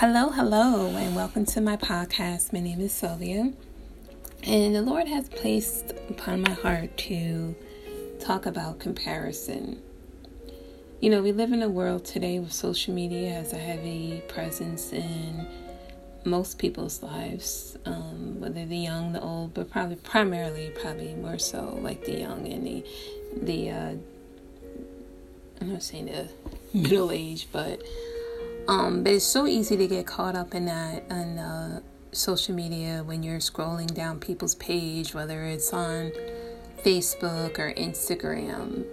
Hello, hello, and welcome to my podcast. My name is Sylvia, and the Lord has placed upon my heart to talk about comparison. You know, we live in a world today where social media has a heavy presence in most people's lives, um, whether the young, the old, but probably primarily, probably more so like the young and the the. Uh, I'm not saying the middle age, but um, but it's so easy to get caught up in that on uh, social media when you're scrolling down people's page, whether it's on Facebook or Instagram,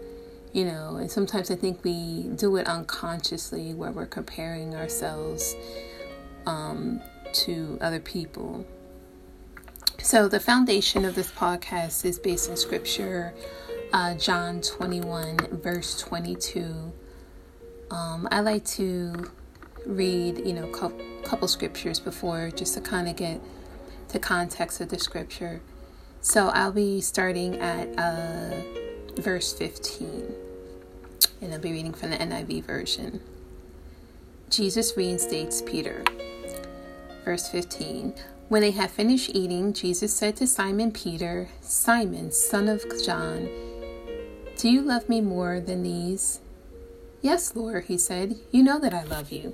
you know. And sometimes I think we do it unconsciously where we're comparing ourselves um, to other people. So, the foundation of this podcast is based in scripture, uh, John 21, verse 22. Um, I like to read, you know, a couple scriptures before just to kind of get the context of the scripture. So I'll be starting at uh, verse 15, and I'll be reading from the NIV version. Jesus reinstates Peter. Verse 15 When they had finished eating, Jesus said to Simon Peter, Simon, son of John, do you love me more than these? Yes, Lord, he said. You know that I love you.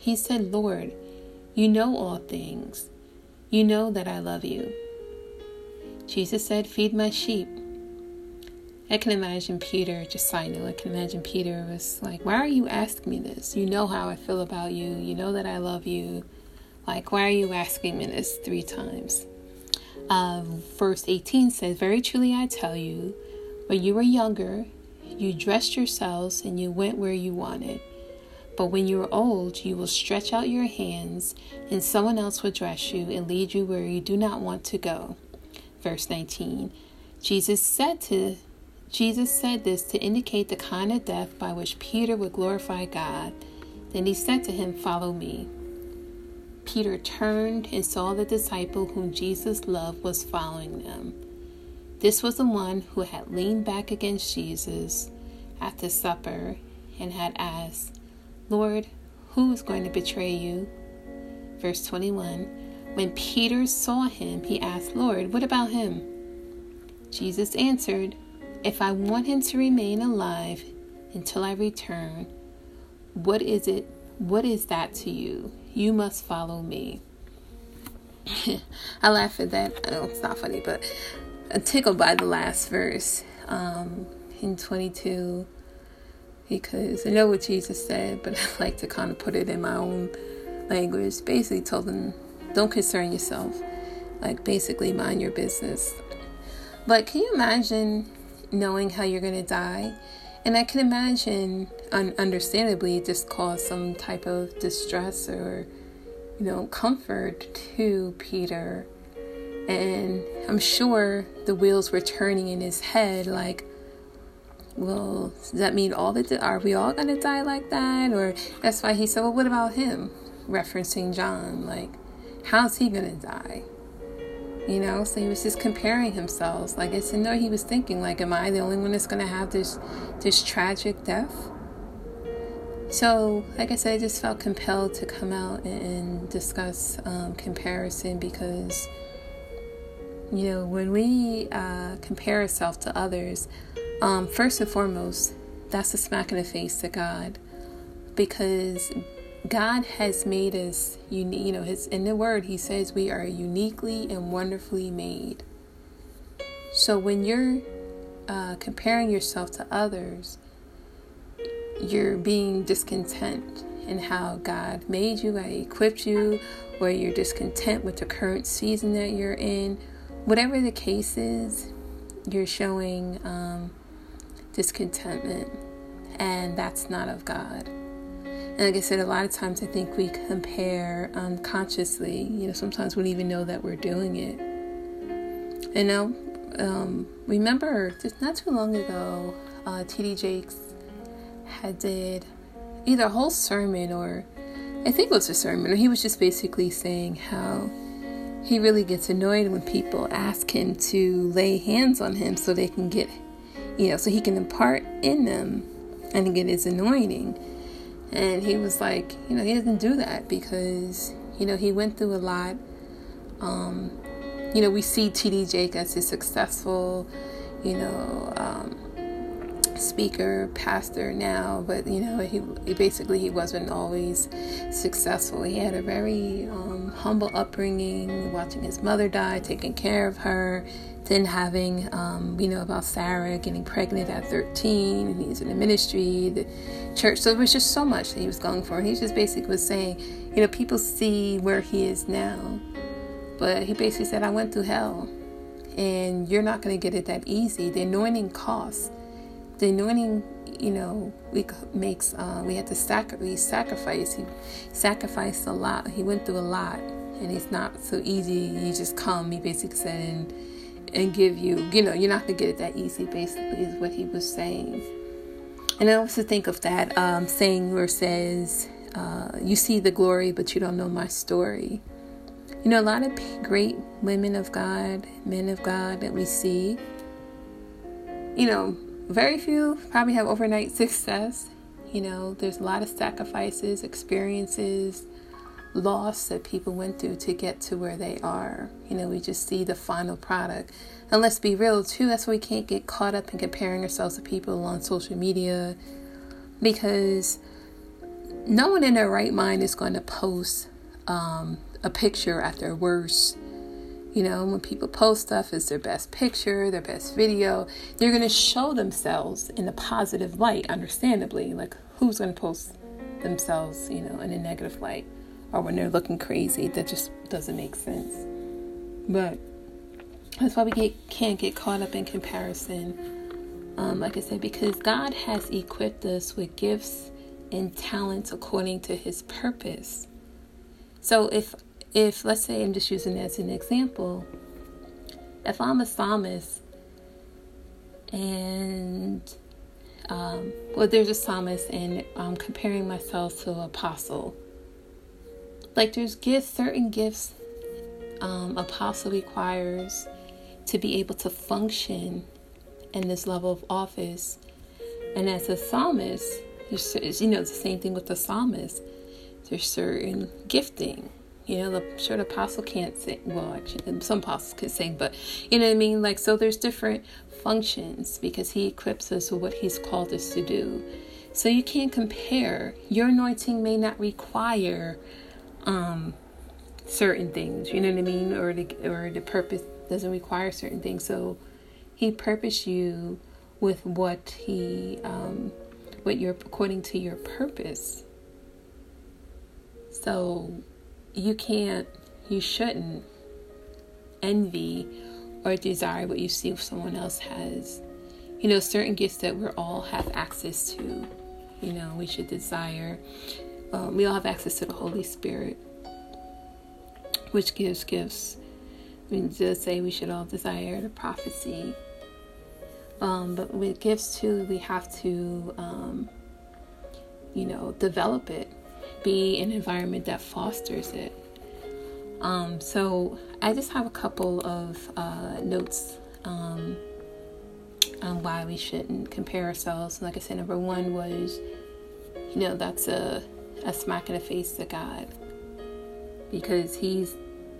He said, Lord, you know all things. You know that I love you. Jesus said, Feed my sheep. I can imagine Peter, just side I can imagine Peter was like, Why are you asking me this? You know how I feel about you. You know that I love you. Like, why are you asking me this three times? Uh, verse 18 says, Very truly I tell you, when you were younger, you dressed yourselves and you went where you wanted. But when you are old, you will stretch out your hands, and someone else will dress you and lead you where you do not want to go. Verse 19. Jesus said to Jesus said this to indicate the kind of death by which Peter would glorify God. Then he said to him, Follow me. Peter turned and saw the disciple whom Jesus loved was following them. This was the one who had leaned back against Jesus at the supper and had asked, Lord, who is going to betray you? Verse 21 When Peter saw him, he asked, Lord, what about him? Jesus answered, If I want him to remain alive until I return, what is it? What is that to you? You must follow me. I laugh at that. I know it's not funny, but I'm tickled by the last verse um, in 22 because I know what Jesus said, but I like to kind of put it in my own language. Basically, told them, don't concern yourself. Like, basically, mind your business. But can you imagine knowing how you're going to die? And I can imagine, un- understandably, just caused some type of distress or, you know, comfort to Peter. And I'm sure the wheels were turning in his head like, well, does that mean all the are we all gonna die like that? Or that's why he said, well, what about him? Referencing John, like, how's he gonna die? You know, so he was just comparing himself. Like I said, no, he was thinking, like, am I the only one that's gonna have this this tragic death? So, like I said, I just felt compelled to come out and discuss um, comparison because, you know, when we uh, compare ourselves to others, um, first and foremost, that's a smack in the face to God because God has made us unique. You know, his in the Word, He says we are uniquely and wonderfully made. So when you're uh, comparing yourself to others, you're being discontent in how God made you, how He equipped you, or you're discontent with the current season that you're in. Whatever the case is, you're showing um, discontentment, and that's not of God. And like I said, a lot of times I think we compare unconsciously. You know, sometimes we don't even know that we're doing it. And now, um, remember, just not too long ago, uh, T.D. Jakes had did either a whole sermon or I think it was a sermon, or he was just basically saying how he really gets annoyed when people ask him to lay hands on him so they can get, you know, so he can impart in them and get his anointing. And he was like, you know, he doesn't do that because, you know, he went through a lot. Um, you know, we see T.D. Jake as a successful, you know, um, speaker, pastor now, but you know, he, he, basically he wasn't always successful. He had a very um, humble upbringing, watching his mother die, taking care of her, then having, um, you know, about Sarah getting pregnant at 13, and he's in the ministry, the church. So it was just so much that he was going for. He just basically was saying, you know, people see where he is now, but he basically said, I went through hell. And you're not going to get it that easy. The anointing costs the anointing you know we makes uh, we had to sacri- sacrifice he sacrificed a lot he went through a lot and it's not so easy you just come he basically said and, and give you you know you're not gonna get it that easy basically is what he was saying. And i also think of that um, saying where says uh, you see the glory but you don't know my story. You know a lot of great women of god men of god that we see you know very few probably have overnight success. You know, there's a lot of sacrifices, experiences, loss that people went through to get to where they are. You know, we just see the final product. And let's be real, too, that's why we can't get caught up in comparing ourselves to people on social media because no one in their right mind is going to post um, a picture at their worst you know, when people post stuff as their best picture, their best video, they're going to show themselves in a positive light, understandably. Like, who's going to post themselves, you know, in a negative light or when they're looking crazy? That just doesn't make sense. But that's why we get, can't get caught up in comparison. Um, like I said, because God has equipped us with gifts and talents according to his purpose. So if if let's say I'm just using as an example, if I'm a psalmist and um, well, there's a psalmist, and I'm comparing myself to an apostle. Like there's gifts, certain gifts, um, apostle requires to be able to function in this level of office. And as a psalmist, you know, the same thing with the psalmist. There's certain gifting you know, the sure the apostle can't sing. Well, actually, some apostles can sing, but you know what I mean. Like, so there's different functions because He equips us with what He's called us to do. So you can't compare. Your anointing may not require um, certain things. You know what I mean, or the or the purpose doesn't require certain things. So He purposed you with what He um, what you're according to your purpose. So you can't, you shouldn't envy or desire what you see if someone else has. You know, certain gifts that we all have access to. You know, we should desire. Um, we all have access to the Holy Spirit, which gives gifts. I mean, just say we should all desire the prophecy. Um, but with gifts too, we have to, um, you know, develop it be an environment that fosters it. Um, so I just have a couple of uh, notes um, on why we shouldn't compare ourselves. Like I said, number one was, you know, that's a, a smack in the face to God because He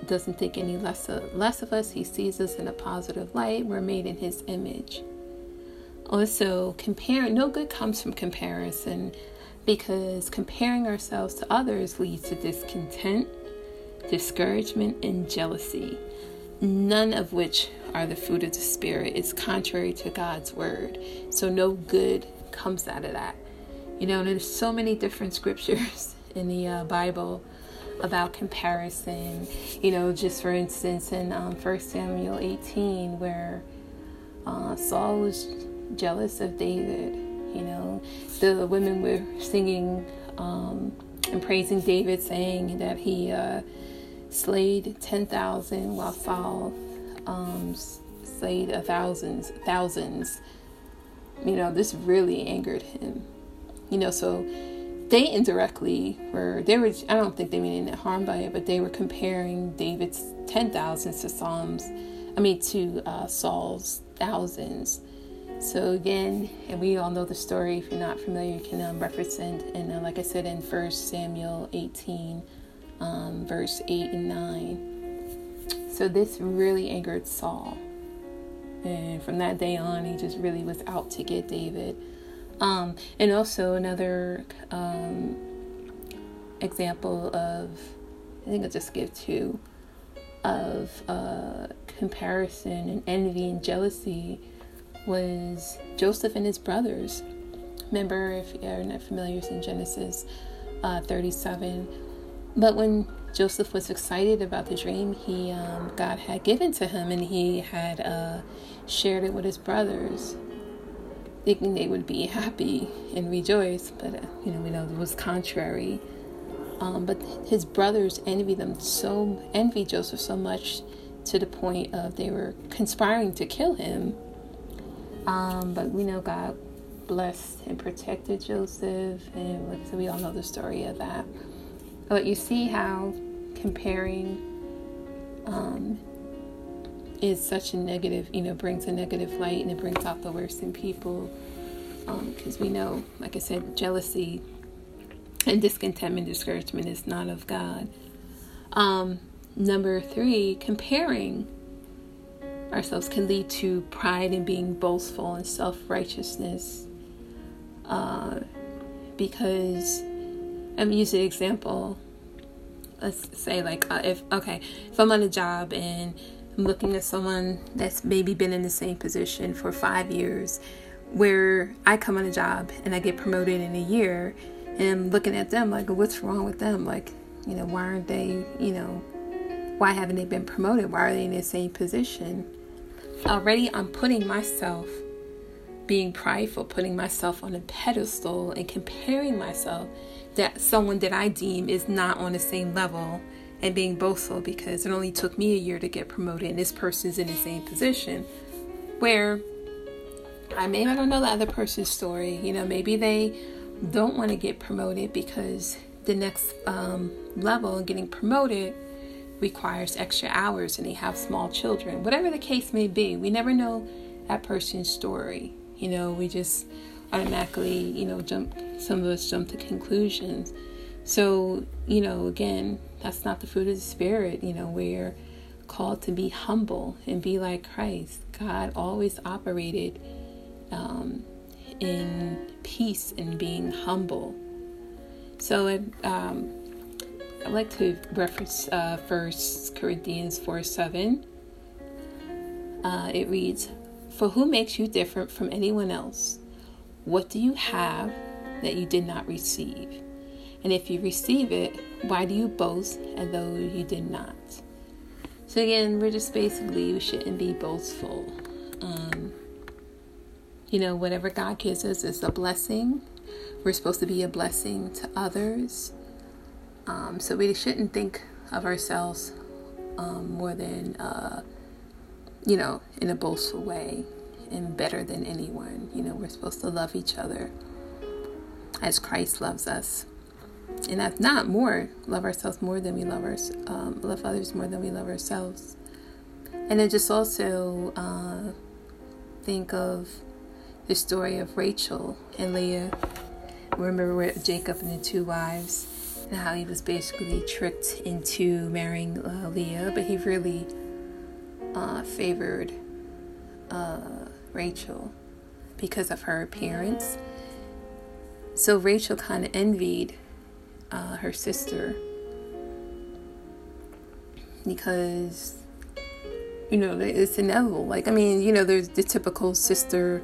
doesn't think any less of, less of us. He sees us in a positive light. We're made in His image. Also, compare. No good comes from comparison because comparing ourselves to others leads to discontent, discouragement, and jealousy, none of which are the fruit of the Spirit. It's contrary to God's word. So, no good comes out of that. You know, there's so many different scriptures in the uh, Bible about comparison. You know, just for instance, in um, 1 Samuel 18, where uh, Saul was jealous of David you know, the women were singing um, and praising David, saying that he uh, slayed 10,000 while Saul um, slayed a thousands, thousands. You know, this really angered him. You know, so they indirectly were, they were, I don't think they mean any harm by it, but they were comparing David's 10,000s to Psalms, I mean, to uh, Saul's thousands. So again, and we all know the story. If you're not familiar, you can um, reference it. And uh, like I said in First Samuel 18, um, verse 8 and 9. So this really angered Saul. And from that day on, he just really was out to get David. Um, and also another um, example of, I think I'll just give two, of uh, comparison and envy and jealousy was Joseph and his brothers. Remember, if you're not familiar, it's in Genesis uh, 37. But when Joseph was excited about the dream he um, God had given to him, and he had uh, shared it with his brothers, thinking they would be happy and rejoice. But uh, you know, we know it was contrary. Um, but his brothers envied them so envied Joseph so much to the point of they were conspiring to kill him. Um, but we know God blessed and protected Joseph, and so we all know the story of that. But you see how comparing um, is such a negative, you know, brings a negative light and it brings out the worst in people. Because um, we know, like I said, jealousy and discontentment, discouragement is not of God. Um, number three, comparing ourselves can lead to pride and being boastful and self righteousness. Uh, because I'm using an example. Let's say, like, uh, if okay, if I'm on a job and I'm looking at someone that's maybe been in the same position for five years, where I come on a job and I get promoted in a year, and I'm looking at them like, what's wrong with them? Like, you know, why aren't they, you know, why haven't they been promoted? Why are they in the same position? Already, I'm putting myself being prideful, putting myself on a pedestal and comparing myself that someone that I deem is not on the same level and being boastful because it only took me a year to get promoted and this person's in the same position where I may not know the other person's story. You know, maybe they don't want to get promoted because the next um, level getting promoted requires extra hours and they have small children. Whatever the case may be, we never know that person's story. You know, we just automatically, you know, jump, some of us jump to conclusions. So, you know, again, that's not the fruit of the Spirit. You know, we're called to be humble and be like Christ. God always operated um, in peace and being humble. So, it, um, I'd like to reference uh, 1 Corinthians 4 7. Uh, it reads, For who makes you different from anyone else? What do you have that you did not receive? And if you receive it, why do you boast as though you did not? So, again, we're just basically, we shouldn't be boastful. Um, you know, whatever God gives us is a blessing. We're supposed to be a blessing to others. Um, so we shouldn't think of ourselves um, more than, uh, you know, in a boastful way and better than anyone. You know, we're supposed to love each other as Christ loves us. And if not more, love ourselves more than we love our, um, love others more than we love ourselves. And then just also uh, think of the story of Rachel and Leah. Remember with Jacob and the two wives how he was basically tricked into marrying uh, Leah, but he really uh, favored uh, Rachel because of her appearance. So Rachel kind of envied uh, her sister because you know it's inevitable. Like I mean, you know, there's the typical sister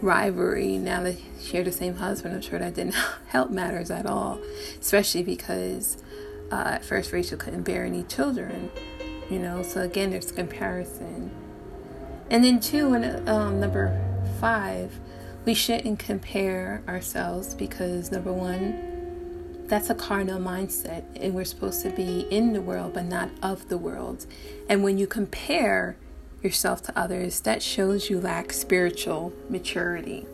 rivalry. Now they share the same husband, I'm sure that didn't help matters at all, especially because uh, at first Rachel couldn't bear any children, you know. So again, there's comparison. And then two, and um, number five, we shouldn't compare ourselves because number one, that's a carnal mindset, and we're supposed to be in the world but not of the world. And when you compare yourself to others, that shows you lack spiritual maturity.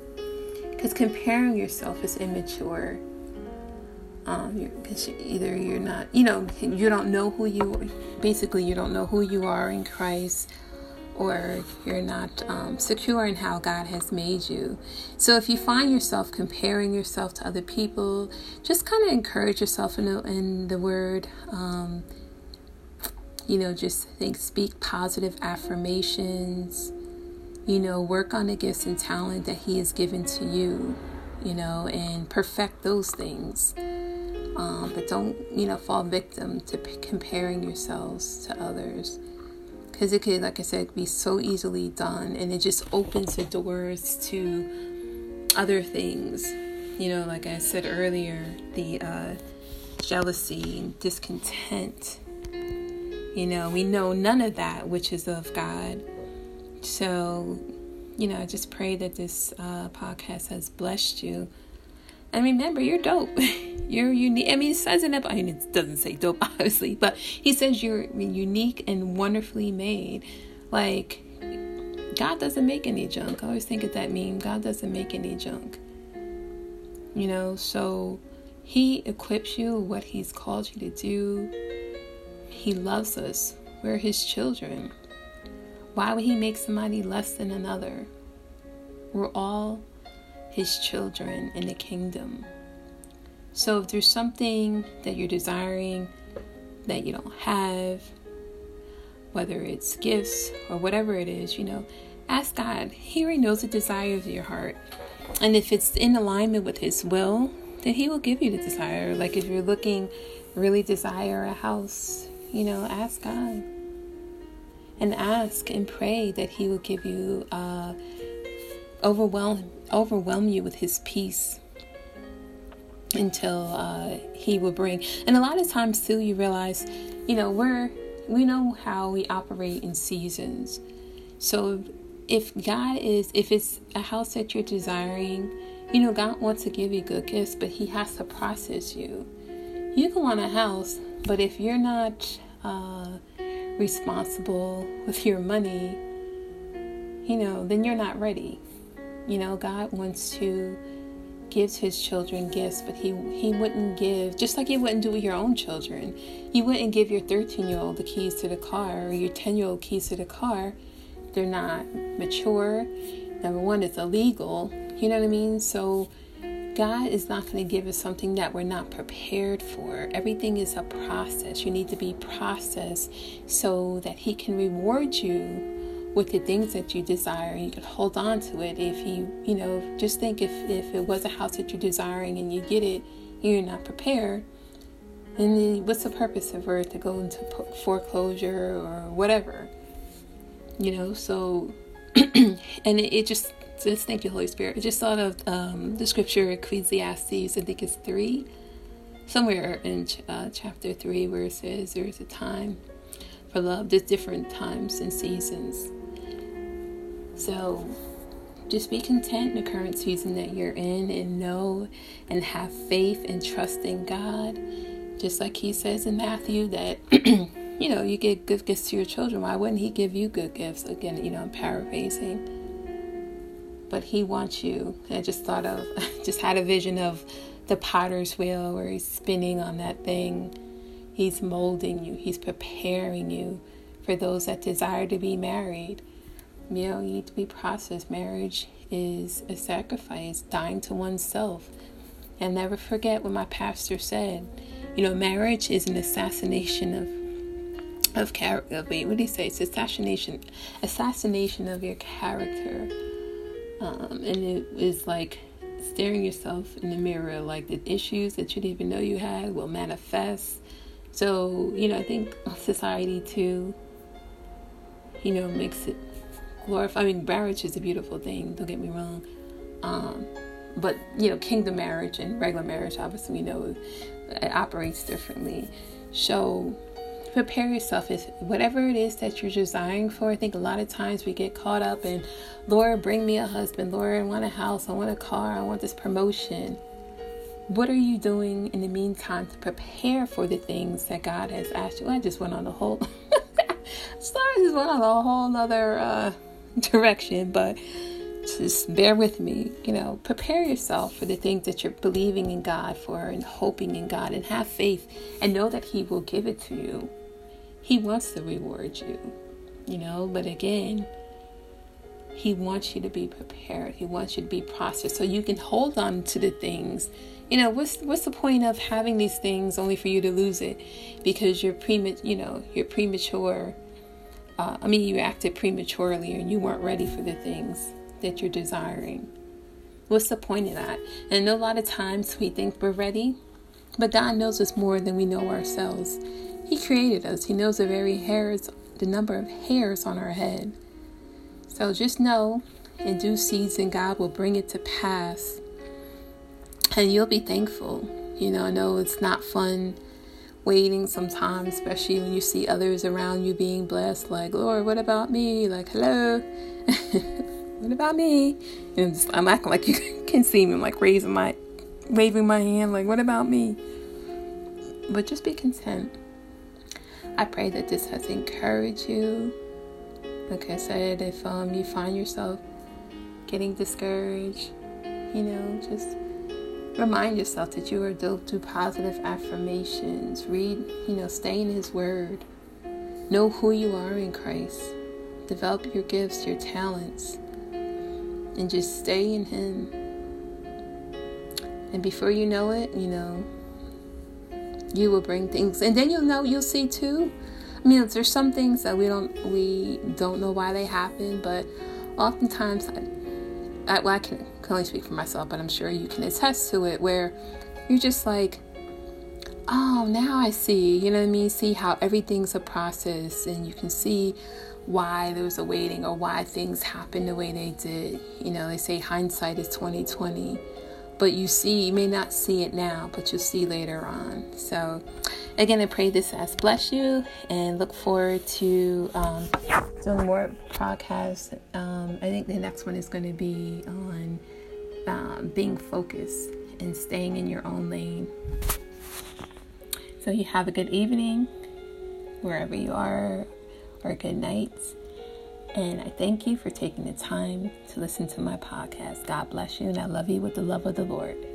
Because comparing yourself is immature. Um, because either you're not, you know, you don't know who you, basically, you don't know who you are in Christ or you're not um, secure in how God has made you. So if you find yourself comparing yourself to other people, just kind of encourage yourself in the, in the word. Um, you know, just think, speak positive affirmations. You know, work on the gifts and talent that He has given to you. You know, and perfect those things. Um, but don't, you know, fall victim to p- comparing yourselves to others because it could, like I said, be so easily done, and it just opens the doors to other things. You know, like I said earlier, the uh, jealousy and discontent. You know, we know none of that which is of God. So, you know, I just pray that this uh, podcast has blessed you. And remember, you're dope. You're unique. I mean, it says in it, I mean, it doesn't say dope, obviously, but he says you're unique and wonderfully made. Like, God doesn't make any junk. I always think of that meme God doesn't make any junk. You know, so he equips you what he's called you to do. He loves us. We're his children. Why would he make somebody less than another? We're all his children in the kingdom. So if there's something that you're desiring that you don't have, whether it's gifts or whatever it is, you know, ask God. He already knows the desires of your heart. And if it's in alignment with His will, then He will give you the desire. Like if you're looking, really desire a house, you know, ask God. And ask and pray that He will give you, uh, overwhelm, overwhelm you with His peace until uh, He will bring. And a lot of times, too, you realize, you know, we're we know how we operate in seasons. So if God is, if it's a house that you're desiring, you know, God wants to give you good gifts, but He has to process you. You can want a house, but if you're not uh, responsible with your money, you know, then you're not ready. You know, God wants to gives his children gifts, but he he wouldn't give just like he wouldn't do with your own children. He wouldn't give your 13 year old the keys to the car or your 10 year old keys to the car. They're not mature. Number one, it's illegal. You know what I mean? So God is not going to give us something that we're not prepared for. Everything is a process. You need to be processed so that He can reward you with the things that you desire you can hold on to it if you you know just think if if it was a house that you're desiring and you get it you're not prepared then what's the purpose of it to go into foreclosure or whatever you know so and it, it, just just thank you holy spirit i just thought of um, the scripture ecclesiastes i think it's three somewhere in uh, chapter three where it says there's a time for love there's different times and seasons so just be content in the current season that you're in and know and have faith and trust in God. Just like he says in Matthew that, you know, you get good gifts to your children. Why wouldn't he give you good gifts? Again, you know, I'm paraphrasing. But he wants you. I just thought of, just had a vision of the potter's wheel where he's spinning on that thing. He's molding you, he's preparing you for those that desire to be married you know, you need to be processed. Marriage is a sacrifice, dying to oneself. And never forget what my pastor said. You know, marriage is an assassination of of character. Wait, what did he say? It's assassination, assassination of your character. Um, and it is like staring yourself in the mirror, like the issues that you didn't even know you had will manifest. So, you know, I think society too, you know, makes it glorify. I mean, marriage is a beautiful thing. Don't get me wrong. Um, but you know, kingdom marriage and regular marriage, obviously, we know it operates differently. So prepare yourself if whatever it is that you're desiring for. I think a lot of times we get caught up in, Lord, bring me a husband. Lord, I want a house. I want a car. I want this promotion. what are you doing in the meantime to prepare for the things that God has asked you? I just went on a whole, sorry, just went on a whole other uh, direction, but just bear with me. You know, prepare yourself for the things that you're believing in God for and hoping in God, and have faith and know that He will give it to you. He wants to reward you, you know, but again, He wants you to be prepared. He wants you to be processed. So you can hold on to the things. You know what's what's the point of having these things only for you to lose it? Because you're prema you know you're premature. Uh, i mean you acted prematurely and you weren't ready for the things that you're desiring. What's the point of that? And a lot of times we think we're ready but god knows us more than we know ourselves he created us he knows the very hairs the number of hairs on our head so just know in due season god will bring it to pass and you'll be thankful. You know, I know it's not fun waiting sometimes, especially when you see others around you being blessed. Like, Lord, what about me? Like, hello, what about me? And I'm acting like you can see me. I'm like raising my, waving my hand. Like, what about me? But just be content. I pray that this has encouraged you. Like I said, if um, you find yourself getting discouraged, you know, just Remind yourself that you are built through positive affirmations. Read, you know, stay in His Word. Know who you are in Christ. Develop your gifts, your talents, and just stay in Him. And before you know it, you know, you will bring things, and then you'll know, you'll see too. I mean, there's some things that we don't we don't know why they happen, but oftentimes I, well, I can, can only speak for myself, but I'm sure you can attest to it where you're just like, oh, now I see. You know what I mean? See how everything's a process and you can see why there was a waiting or why things happened the way they did. You know, they say hindsight is 2020, but you see, you may not see it now, but you'll see later on. So, again, I pray this has blessed you and look forward to um, doing more podcasts. Um, I think the next one is going to be on um, being focused and staying in your own lane. So, you have a good evening wherever you are, or good night. And I thank you for taking the time to listen to my podcast. God bless you, and I love you with the love of the Lord.